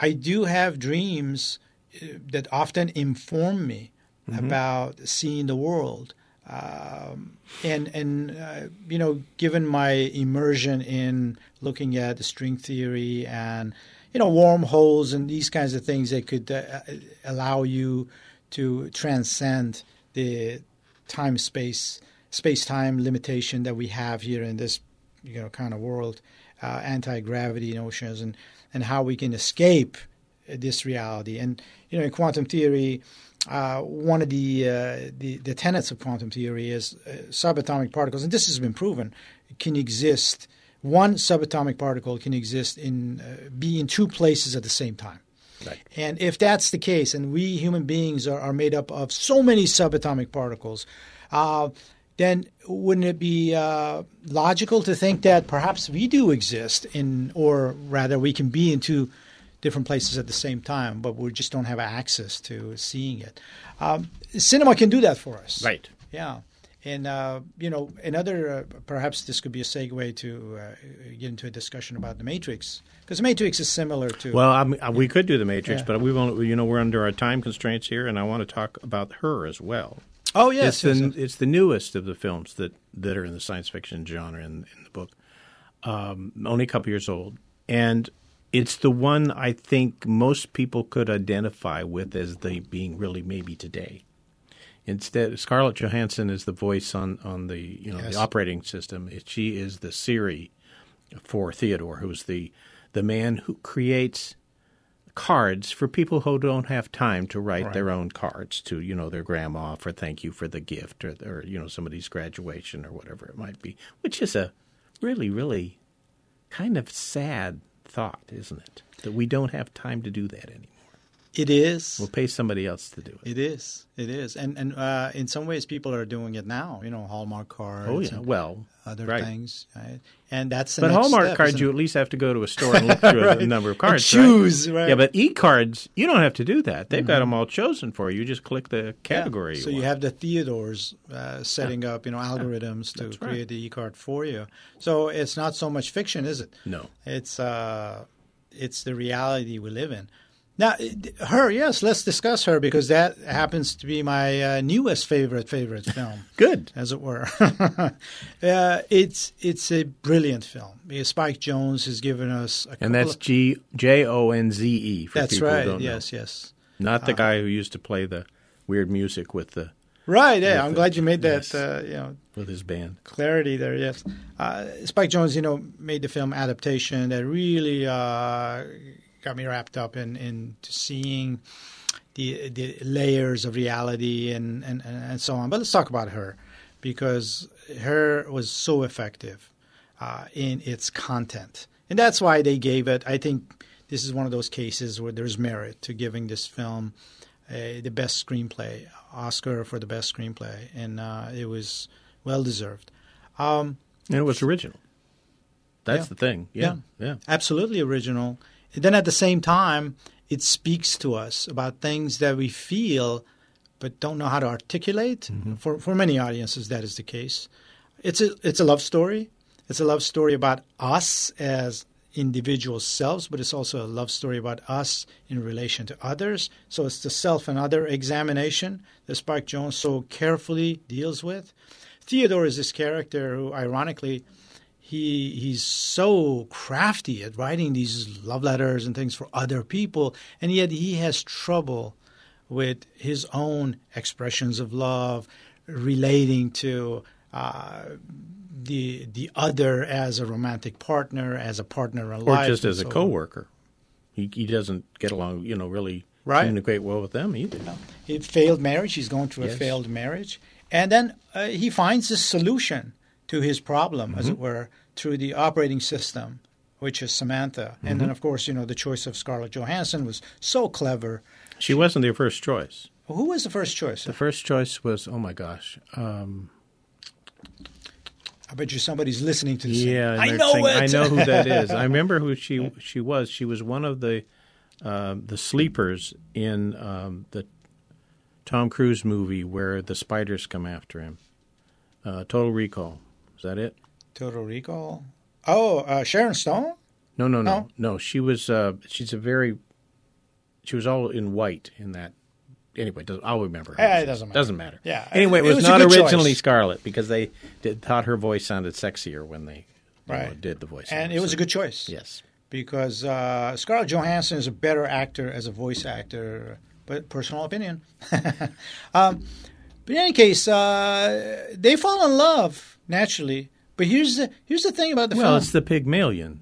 I do have dreams uh, that often inform me mm-hmm. about seeing the world um, and and uh, you know, given my immersion in looking at the string theory and you know wormholes and these kinds of things that could uh, allow you to transcend the time space space time limitation that we have here in this you know kind of world, uh, anti gravity notions and and how we can escape this reality. And you know, in quantum theory, uh, one of the, uh, the, the tenets of quantum theory is uh, subatomic particles, and this has been proven, can exist. One subatomic particle can exist in uh, be in two places at the same time. Right. And if that's the case, and we human beings are, are made up of so many subatomic particles, uh, then wouldn't it be uh, logical to think that perhaps we do exist in, or rather, we can be in two different places at the same time, but we just don't have access to seeing it. Um, cinema can do that for us. Right. Yeah. And, uh, you know, another, uh, perhaps this could be a segue to uh, get into a discussion about The Matrix. Because The Matrix is similar to. Well, I mean, we could do the Matrix, Yeah. but we won't, you know we're under our time constraints here, and I want to talk about her as well. oh, yes. it's the yes, yes. it's the newest of the films that that are in the science fiction genre in, in the book. Um, only a couple years old, and it's the one I think most people could identify with as the being really maybe today. Instead, Scarlett Johansson is the voice on, on the you know Yes. the operating system. She is the Siri for Theodore, who's the the man who creates cards for people who don't have time to write Right. their own cards to you know their grandma for thank you for the gift or, or you know somebody's graduation or whatever it might be, which is a really really kind of sad thought, isn't it? That we don't have time to do that anymore. It is. We'll pay somebody else to do it. It is. It is. And and uh, in some ways, people are doing it now. You know, Hallmark cards. Oh yeah, and well, other right. things. Right? And that's the But Hallmark step, cards, you at least have to go to a store and look (laughs) through Right. a number of And cards. choose, right? right. Yeah, but e-cards, you don't have to do that. They've got them all chosen for you. You just click the category. Yeah. So you you have the Theodores uh, setting up, you know, algorithms to right. create the e-card for you. So it's not so much fiction, is it? no. It's uh, it's the reality we live in. Now, her, yes, let's discuss her because that happens to be my uh, newest favorite favorite film. (laughs) Good. as it were. (laughs) uh, it's it's a brilliant film. Spike Jonze has given us a And that's G J O N Z E for that's people right. who don't Yes, yes. know. Not Uh, the guy who used to play the weird music with the Right. Yeah, I'm the- glad you made that. yes. Uh, you know, with his band. clarity there. Yes, uh, Spike Jonze, you know, made the film adaptation that really uh, got me wrapped up in in seeing the the layers of reality and, and and so on. But let's talk about her because her was so effective uh, in its content, and that's why they gave it. I think this is one of those cases where there's merit to giving this film uh, the best screenplay Oscar for the best screenplay, and uh, it was well deserved. Um, And it was original. That's Yeah. the thing. Yeah. Yeah. absolutely original. And then at the same time, it speaks to us about things that we feel but don't know how to articulate. Mm-hmm. For for many audiences, that is the case. It's a it's a love story. It's a love story about us as individual selves, but it's also a love story about us in relation to others. So it's the self and other examination that Spike Jonze so carefully deals with. Theodore is this character who, ironically, he he's so crafty at writing these love letters and things for other people, and yet he has trouble with his own expressions of love relating to uh, the the other as a romantic partner, as a partner in Or life, or just as a so on. coworker. He he doesn't get along, you know, really Right. communicate well with them either. He failed marriage. He's going through a failed marriage, and then uh, he finds a solution to his problem, as Mm-hmm. it were, through the operating system, which is Samantha. And Mm-hmm. then, of course, you know the choice of Scarlett Johansson was so clever. She wasn't their first choice. Who was the first choice? The first choice was, oh my gosh, um, I bet you somebody's listening to this. yeah, I know saying- it. I know who that (laughs) is. I remember who she she was. She was one of the um the sleepers in um, the Tom Cruise movie where the spiders come after him. Uh, Total Recall. Is that it? Total Recall. Oh, uh, Sharon Stone. No, no, no, No? no. She was. Uh, she's a very. She was all in white in that. Anyway, I'll remember. her. Eh, it doesn't matter. Doesn't matter. Yeah, Anyway, it it was, was not originally choice. Scarlett because they did, thought her voice sounded sexier when they you know, did the voice. And it was a good choice. Yes. because uh, Scarlett Johansson is a better actor as a voice actor, but personal opinion. (laughs) um, but in any case, uh, they fall in love naturally. But here's the here's the thing about the Well, film. it's the Pygmalion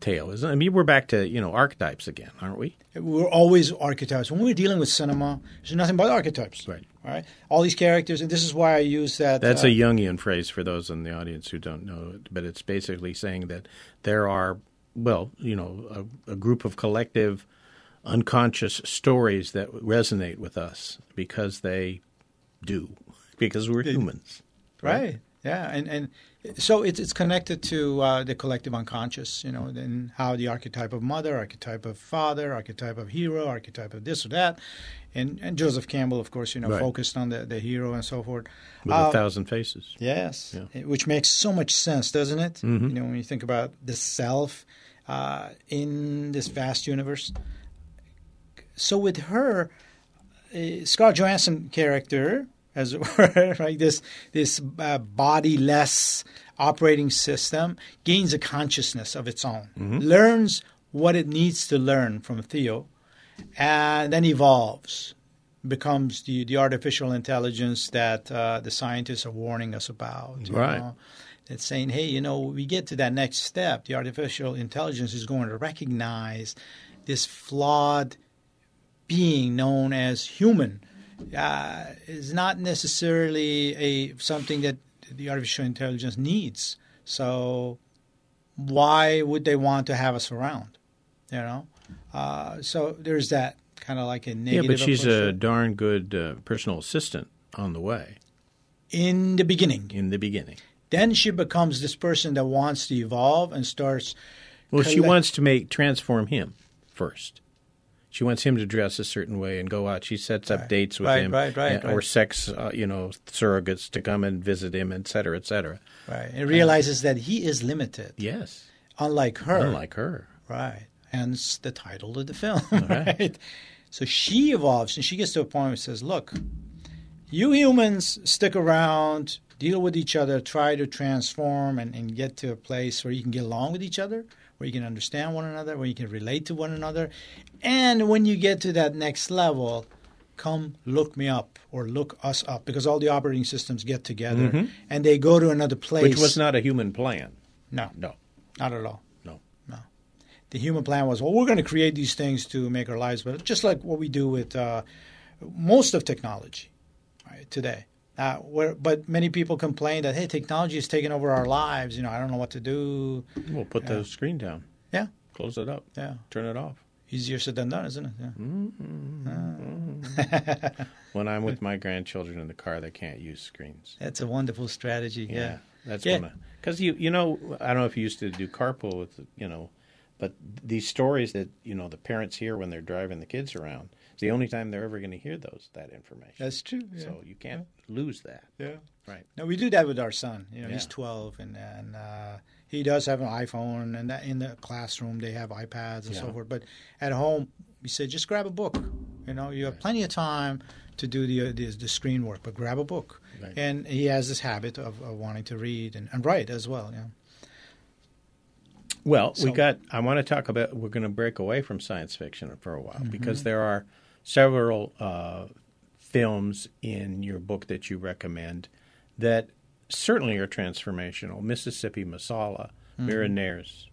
tale, isn't it? I mean, we're back to you know archetypes again, aren't we? We're always archetypes. When we're dealing with cinema, there's nothing but archetypes. Right. Right. All these characters, and this is why I use that. That's uh, a Jungian phrase for those in the audience who don't know it, but it's basically saying that there are, well, you know, a, a group of collective unconscious stories that resonate with us because they do, (laughs) because we're humans. Right. Yeah, and and so it's it's connected to uh, the collective unconscious, you know, and how the archetype of mother, archetype of father, archetype of hero, archetype of this or that, and and Joseph Campbell, of course, you know, Right. focused on the the hero and so forth. With Uh, a thousand faces. Yes, Yeah. which makes so much sense, doesn't it? Mhm. You know, when you think about the self uh, in this vast universe. So with her, uh, Scarlett Johansson character, as it (laughs) were, right, this this uh, bodiless operating system gains a consciousness of its own, learns what it needs to learn from Theo, and then evolves becomes the, the artificial intelligence that uh, the scientists are warning us about. you Right. know. It's saying, hey, you know, we get to that next step. The artificial intelligence is going to recognize this flawed being known as human. Uh, is not necessarily a something that the artificial intelligence needs. So why would they want to have us around? You know, uh, so there's that kind of like a negative. Yeah, but she's a darn good uh, personal assistant on the way in the beginning. in the beginning. Then she becomes this person that wants to evolve and starts. Well, she wants to make transform him first. She wants him to dress a certain way and go out. She sets up Right. dates with Right, him, right, right, uh, or sex, uh, you know, surrogates to come and visit him, et cetera, et cetera. Right, and realizes that he is limited, Yes, unlike her. unlike her. Right. Hence the title of the film. right. (laughs) Right. So she evolves and she gets to a point where she says, Look, you humans stick around, deal with each other, try to transform and, and get to a place where you can get along with each other, where you can understand one another, where you can relate to one another. And when you get to that next level, come look me up or look us up because all the operating systems get together Mhm. and they go to another place. Which was not a human plan. No, No, not at all. No. No. the human plan was, well, we're going to create these things to make our lives better, just like what we do with uh, most of technology right, today. Uh, where, but many people complain that hey, technology is taking over our lives. You know, I don't know what to do. We'll put Yeah. the screen down. Yeah. Close it up. Yeah, Turn it off. easier said than done, isn't it? Yeah. Mm-hmm. (laughs) When I'm with my grandchildren in the car, they can't use screens. That's a wonderful strategy. Yeah. that's Yeah. one. Because you you know I don't know if you used to do carpool with you know, but these stories that you know the parents hear when they're driving the kids around. It's the only time they're ever going to hear those that information. That's true. Yeah. So you can't lose that. yeah. Right. No, we do that with our son. You know, he's 12, and and uh, he does have an iPhone, and that in the classroom they have iPads and so forth. But at home, we say just grab a book. You know, you have plenty of time to do the the, the screen work, but grab a book. Right. And he has this habit of, of wanting to read and, and write as well. Yeah. Well, we got. I want to talk about. We're going to break away from science fiction for a while Mm-hmm. because there are several uh, films in your book that you recommend that certainly are transformational. Mississippi Masala, Nair's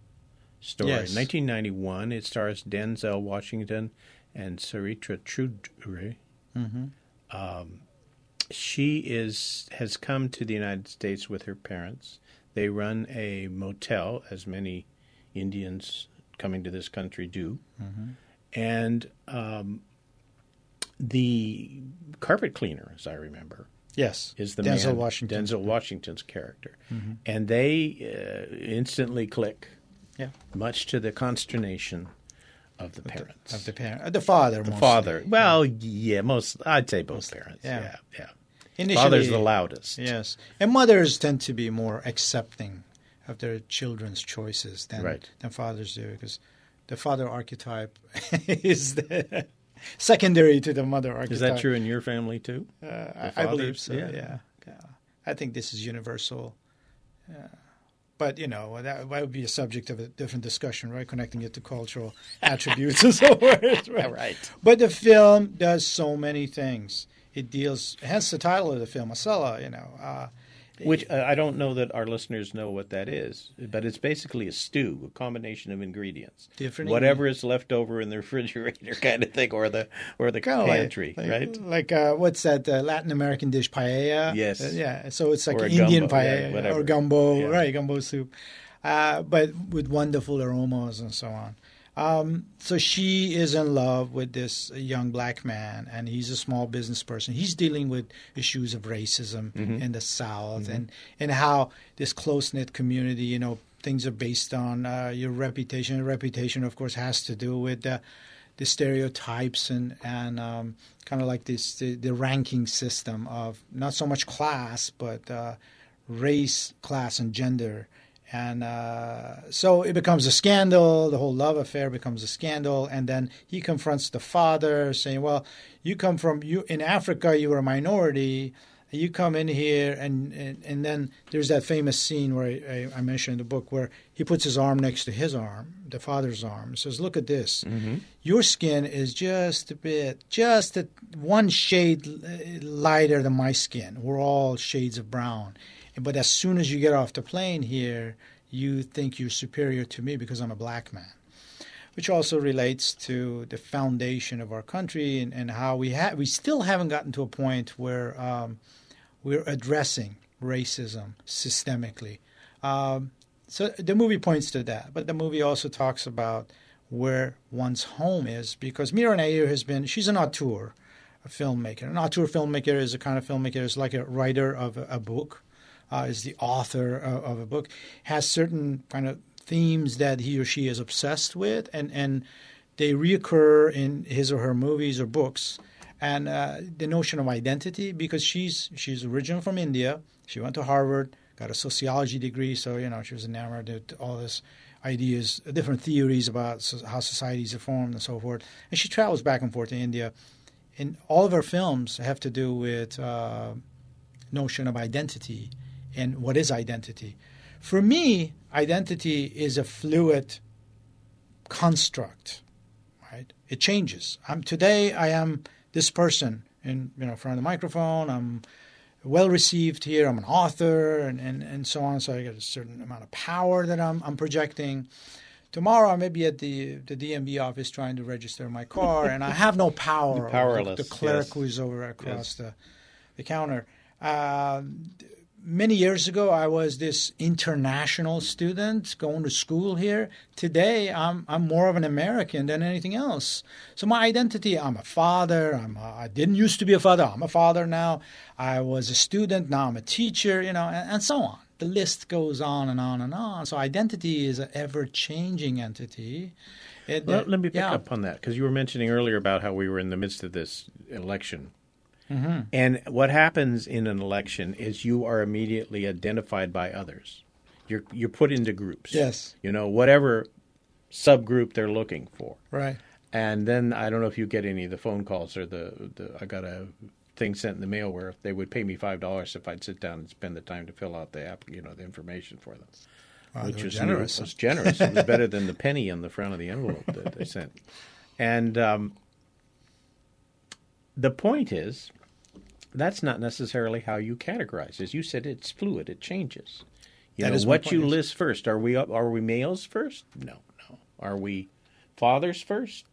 story, Mm-hmm. Yes. 1991. It stars Denzel Washington and Sarita Choudhury. Mm-hmm. Um, she is has come to the United States with her parents. They run a motel, as many Indians coming to this country do, and um, the carpet cleaner, as I remember, Yes. is the Denzel man, Washington. Denzel Washington's character, and they uh, instantly click, Yeah. much to the consternation of the parents. Of the parent, uh, the father. The mostly. father. Well, yeah, most. I'd say both parents. yeah. Yeah, yeah. Initially, Father's the loudest. Yes, and mothers tend to be more accepting of their children's choices than Right. than fathers do, because the father archetype (laughs) is the secondary to the mother archetype. Is that true in your family too? Uh, I, I believe so. Yeah. Yeah. Yeah. I think this is universal. Yeah. But you know that, that would be a subject of a different discussion, right? Connecting it to cultural (laughs) attributes and so forth. Right? (laughs) right. But the film does so many things. It deals, hence the title of the film, Masala. You know, uh, Which uh, I don't know that our listeners know what that is, but it's basically a stew, a combination of ingredients. Different whatever is left over in the (laughs) refrigerator, kind of thing, or the or the Kinda pantry, like, right? Like uh, what's that uh, Latin American dish paella? Yes. Uh, yeah. So it's like Indian gumbo, paella whatever. or gumbo, Yeah. right? Gumbo soup, uh, but with wonderful aromas and so on. Um, so she is in love with this young black man, and he's a small business person. He's dealing with issues of racism Mm-hmm. in the South, and and how this close knit community, you know, things are based on uh, your reputation. Your reputation, of course, has to do with the the stereotypes and and um, kind of like this the, the ranking system of not so much class but uh, race, class, and gender. And uh, so it becomes a scandal. The whole love affair becomes a scandal. And then he confronts the father, saying, "Well, you come from you in Africa. You were a minority. You come in here, and and, and then there's that famous scene where I, I mentioned in the book where he puts his arm next to his arm, the father's arm, and says, "Look at this. Your skin is just a bit, just a, one shade uh, lighter than my skin. We're all shades of brown." But as soon as you get off the plane here, you think you're superior to me because I'm a black man. Which also relates to the foundation of our country and, and how we ha- we still haven't gotten to a point where um, we're addressing racism systemically. Um, so the movie points to that, but the movie also talks about where one's home is because Mira Nair has been she's an auteur, a filmmaker. An auteur filmmaker is a kind of filmmaker is like a writer of a, a book uh, is the author of, of a book, has certain kind of themes that he or she is obsessed with, and, and they reoccur in his or her movies or books. And uh, the notion of identity, because she's she's original from India, she went to Harvard, got a sociology degree, so you know she was enamored with all this ideas, different theories about how societies are formed and so forth. And she travels back and forth to India. And all of her films have to do with uh, notion of identity and what is identity. For me, identity is a fluid construct, right? It changes. I'm today I am this person in you know front of the microphone. I'm well received here. I'm an author and, and, and so on. So I get a certain amount of power that I'm I'm projecting. Tomorrow I may be at the the DMV office trying to register my car, and I have no power. You're (laughs) powerless, The, the clerk yes. who's over across the the counter. Uh, many years ago, I was this international student going to school here. Today, I'm I'm more of an American than anything else. So my identity: I'm a father. I'm a, I didn't used to be a father. I'm a father now. I was a student. Now I'm a teacher. You know, and, and so on. The list goes on and on and on. So identity is an ever-changing entity. It- Well, let me pick yeah. up on that because you were mentioning earlier about how we were in the midst of this election. Mm-hmm. And what happens in an election is you are immediately identified by others. You're you're put into groups. Yes. You know whatever subgroup they're looking for. Right. And then I don't know if you get any of the phone calls or the, the I got a thing sent in the mail where they would pay me five dollars if I'd sit down and spend the time to fill out the app, you know, the information for them. Wow, which was generous. was generous. it was better than the penny on the front of the envelope that they sent. And um, the point is, that's not necessarily how you categorize. As you said, it's fluid; it changes. You That know is what you yes. list first. Are we are we males first? No, no. Are we fathers first?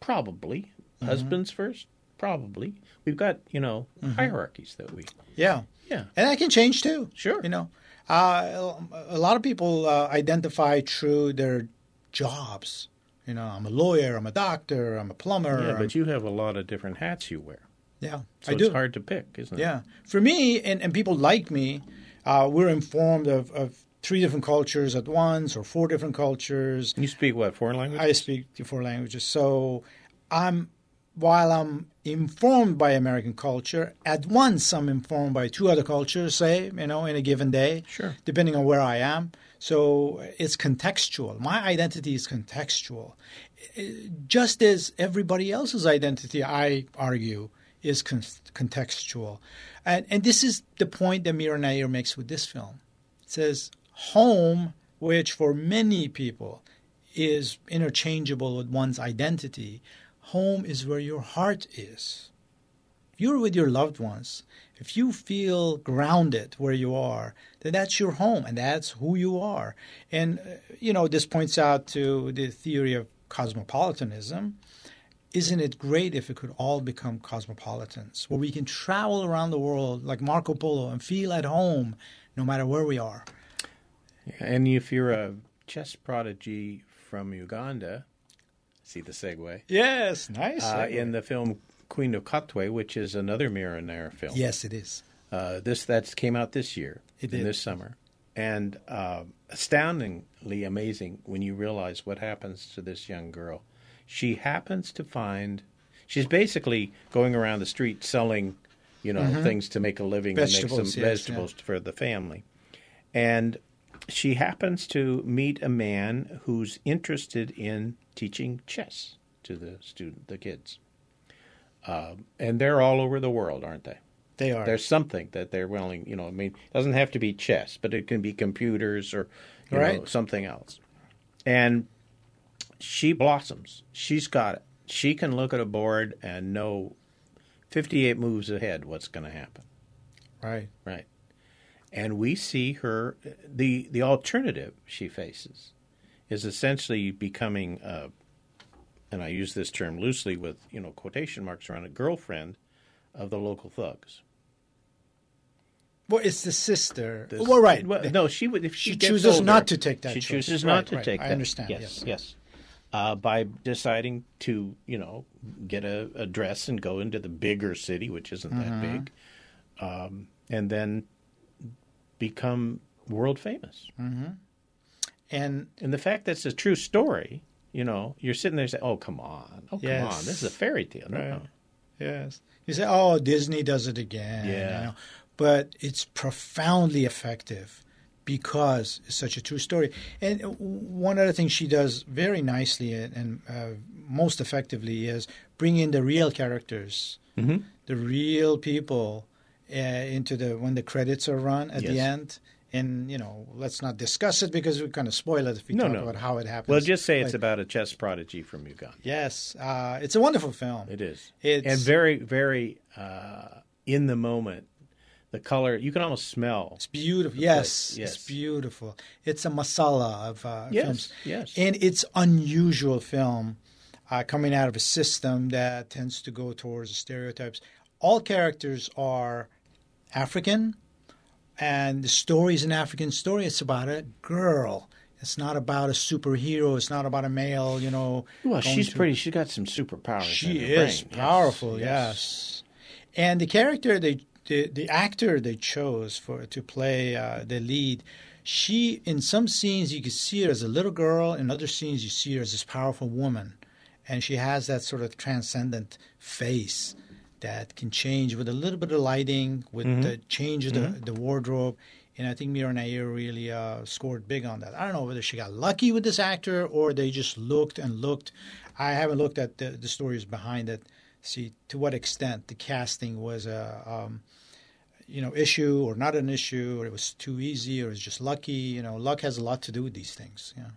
Probably. Mm-hmm. Husbands first? Probably. We've got you know Mm-hmm. hierarchies that we. Yeah. Yeah. And that can change too. Sure. You know, uh, a lot of people uh, identify through their jobs. You know, I'm a lawyer, I'm a doctor, I'm a plumber. Yeah, I'm- but you have a lot of different hats you wear, yeah, so I it's do. hard to pick, isn't it? Yeah. For me, and, and people like me, uh, we're informed of, of three different cultures at once or four different cultures. You speak what foreign language? I speak four languages. So I'm while I'm informed by American culture, at once I'm informed by two other cultures, say, you know, in a given day. Sure. Depending on where I am. So it's contextual. My identity is contextual. Uh, just as everybody else's identity, I argue, is con- contextual. And, and this is the point that Mira Nair makes with this film. It says, home, which for many people is interchangeable with one's identity, home is where your heart is. You're with your loved ones, if you feel grounded where you are, then that's your home and that's who you are. And, uh, you know, this points out to the theory of cosmopolitanism. Isn't it great if it could all become cosmopolitans, where we can travel around the world like Marco Polo and feel at home no matter where we are? And if you're a chess prodigy from Uganda, see the segue? Yes, nice. Uh, in the film Queen of Katwe, which is another Mira Nair film. Yes, it is. Uh, this that came out this year, It in did. this summer, and uh, astoundingly amazing when you realize what happens to this young girl. She happens to find she's basically going around the street selling, you know, things to make a living, and make Mm-hmm. Some yes, vegetables for the family, and she happens to meet a man who's interested in teaching chess to the student, the kids. Um, and they're all over the world, aren't they? They are. There's something that they're willing, you know. I mean, it doesn't have to be chess, but it can be computers or you know, something else. And she blossoms. She's got it. She can look at a board and know 58 moves ahead what's going to happen. right. Right. And we see her the the alternative she faces is essentially becoming uh, and I use this term loosely with, you know, quotation marks around a girlfriend of the local thugs. Well, it's the sister. This- well, right. Well, no, she would if she, She chooses older, not to take that She choice. chooses Right, not to right. take. I that. understand, Yes, yes. yes. Uh, by deciding to, you know, get a, a dress and go into the bigger city, which isn't Mm-hmm. that big, um, and then become world famous. and And the fact that it's a true story, you know, you're sitting there saying, "Oh, come on, oh, come on, this is a fairy tale." No, Right. yes, you say, "Oh, Disney does it again." Yeah. You know? But it's profoundly effective because it's such a true story. And one other thing she does very nicely and, uh, most effectively is bring in the real characters, Mhm. the real people, uh, into the when the credits are run at the end. And you know, let's not discuss it because we kind of spoil it if we No, talk no. about how it happens. Well, just say it's about a chess prodigy from Uganda. Yes, uh, it's a wonderful film. It is. It's and very, very uh, in the moment. The color you can almost smell. It's beautiful. Yes, yes. it's beautiful. It's a masala of uh, Yes, films, yes. and it's unusual film uh, coming out of a system that tends to go towards stereotypes. All characters are African, and the story is an African story. It's about a girl. It's not about a superhero. It's not about a male. You know. Well, she's to- pretty. She's got some superpowers. She is brain. powerful, Yes, yes. And the character they the, the actor they chose for to play uh, the lead, she in some scenes you can see her as a little girl, in other scenes you see her as this powerful woman, and she has that sort of transcendent face that can change with a little bit of lighting, with Mm-hmm. the change of the, the wardrobe. And I think Mira Nair really uh, scored big on that. I don't know whether she got lucky with this actor or they just looked and looked. I haven't looked at the, the stories behind it, see to what extent the casting was a um, you know issue or not an issue, or it was too easy, or it's just lucky. You know, luck has a lot to do with these things. Yeah.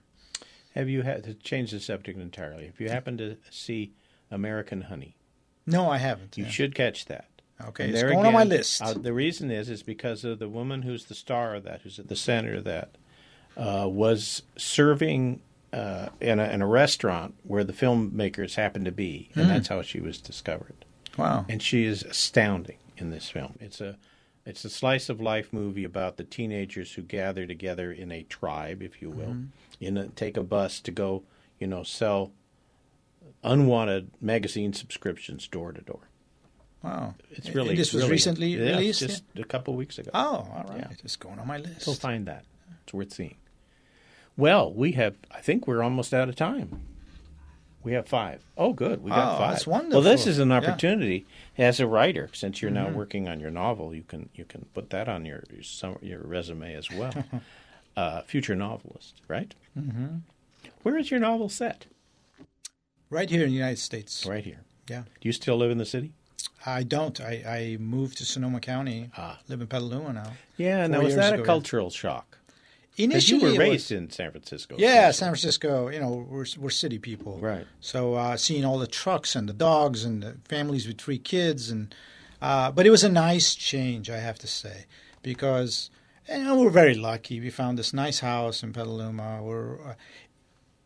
Have you had to change the subject entirely? If you happen to see American Honey, No, I haven't. you yeah. should catch that. Okay, And it's going on my list. Uh, the reason is is because of the woman who's the star of that, who's at the center of that, uh, was serving uh, in, a, in a restaurant where the filmmakers happened to be, and Hmm. that's how she was discovered. wow. And she is astounding in this film. It's a it's a slice of life movie about the teenagers who gather together in a tribe, if you will, in a, take a bus to go, you know, sell unwanted magazine subscriptions door to door. Wow. It's And really this was really- recently yeah, released. just a couple weeks ago. Oh, all right. Yeah. It's going on my list. So find that. It's worth seeing. Well, we have. I think we're almost out of time. We have five. Oh, good. We got Oh, five. that's Well, this is an Yeah. opportunity as a writer, since you're Mm-hmm. now working on your novel. You can you can put that on your your, your resume as well. (laughs) uh, future novelist, right? Mm-hmm. Where is your novel set? Right here in the United States. Right here. Yeah. Do you still live in the city? I don't. I, I moved to Sonoma County. Ah. Live in Petaluma now. Yeah. Now, was that ago, a cultural shock? Initially, you were raised was, in San Francisco. yeah, essentially. San Francisco. You know, we're we're city people, Right. So uh, seeing all the trucks and the dogs and the families with three kids and Uh, but it was a nice change, I have to say, because you know, we're very lucky. We found this nice house in Petaluma. We're, uh,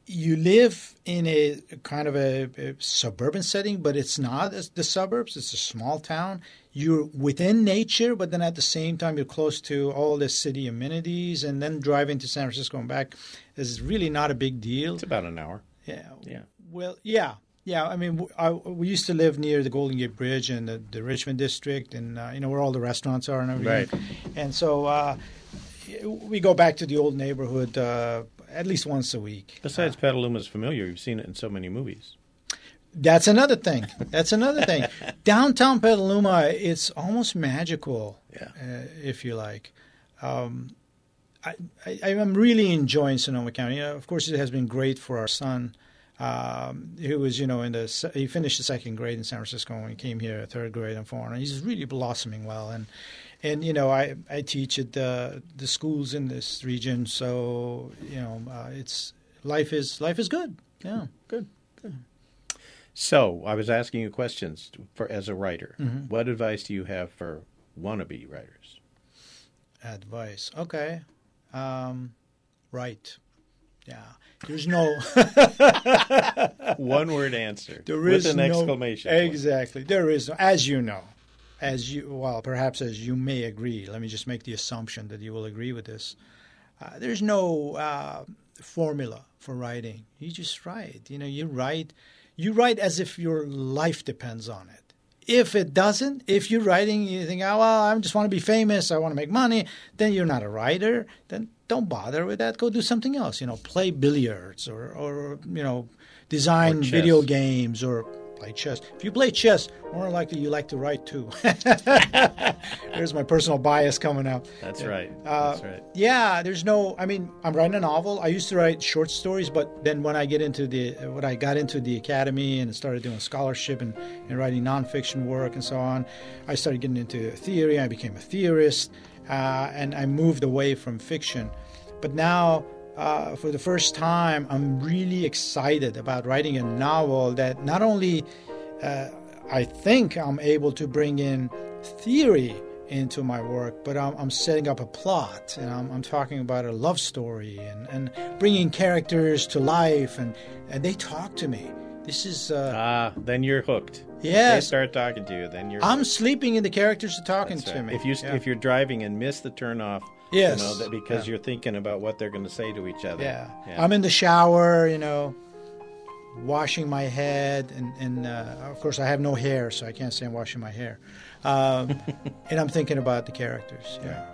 you live in a kind of a, a, suburban setting, but it's not the suburbs. It's a small town. You're within nature, but then at the same time, you're close to all the city amenities. And then driving to San Francisco and back is really not a big deal. It's about an hour. Yeah. Yeah. Well, yeah. Yeah, I mean, I, we used to live near the Golden Gate Bridge and the, the Richmond district, and uh, you know where all the restaurants are and everything. Right. And so uh, we go back to the old neighborhood uh, at least once a week. Besides, Petaluma's familiar. You've seen it in so many movies. That's another thing. (laughs) That's another thing. Downtown Petaluma, it's almost magical, yeah. uh, if you like. Um, I, I, am really enjoying Sonoma County. Uh, of course, it has been great for our son um, who was, you know, in the he finished the second grade in San Francisco when he came here, third grade and foreign. And he's really blossoming well, and and you know, I I teach at the the schools in this region, so you know, uh, it's life is life is good. Yeah, good, good. So I was asking you questions for as a writer. Mm-hmm. What advice do you have for wannabe writers? Advice, okay, um, right. Yeah. There's no (laughs) one word answer. There is with an no, exclamation. Exactly. There is no, as you know, as you well, perhaps as you may agree. Let me just make the assumption that you will agree with this. Uh, there's no uh, formula for writing. You just write. You know, you write. You write as if your life depends on it. If it doesn't, if you're writing, you think, oh, well, I just want to be famous, I want to make money, then you're not a writer. Then don't bother with that. Go do something else. You know, play billiards or, or you know, design video games or play chess. If you play chess, more likely you like to write too. (laughs) there's my personal bias coming out. That's right. Uh, That's right. Yeah, there's no. I mean, I'm writing a novel. I used to write short stories, but then when I get into the when I got into the academy and started doing scholarship and, and writing nonfiction work and so on, I started getting into theory. I became a theorist, uh, and I moved away from fiction. But now uh, for the first time, I'm really excited about writing a novel that not only uh, I think I'm able to bring in theory into my work, but I'm, I'm setting up a plot and I'm, I'm, talking about a love story and, and bringing characters to life, and, and they talk to me. This is uh, ah, then you're hooked. Yes, they start talking to you. Then you're. I'm sleeping and the characters are talking That's to right. me. If you yeah. if you're driving and miss the turnoff, yes, you know, that because yeah. you're thinking about what they're going to say to each other. Yeah. yeah. I'm in the shower, you know, washing my head, and and uh, of course I have no hair, so I can't say I'm washing my hair, um, (laughs) and I'm thinking about the characters. Yeah.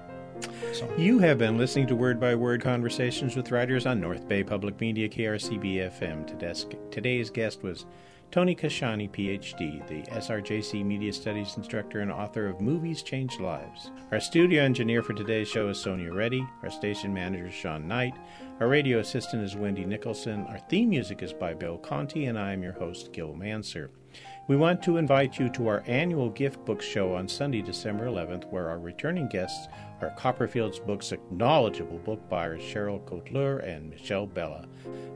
So. You have been listening to Word by Word Conversations with Writers on North Bay Public Media, KRCB FM. Today's guest was Tony Kashani, PhD, the SRJC Media Studies instructor and author of Movies Change Lives. Our studio engineer for today's show is Sonia Reddy. Our station manager is Sean Knight. Our radio assistant is Wendy Nicholson. Our theme music is by Bill Conti, and I am your host, Gil Mansergh. We want to invite you to our annual gift book show on Sunday, December 11th, where our returning guests are Copperfield's Books' knowledgeable book buyers Cheryl Cotleur and Michelle Bella.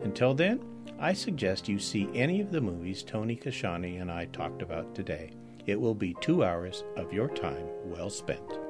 Until then, I suggest you see any of the movies Tony Kashani and I talked about today. It will be two hours of your time well spent.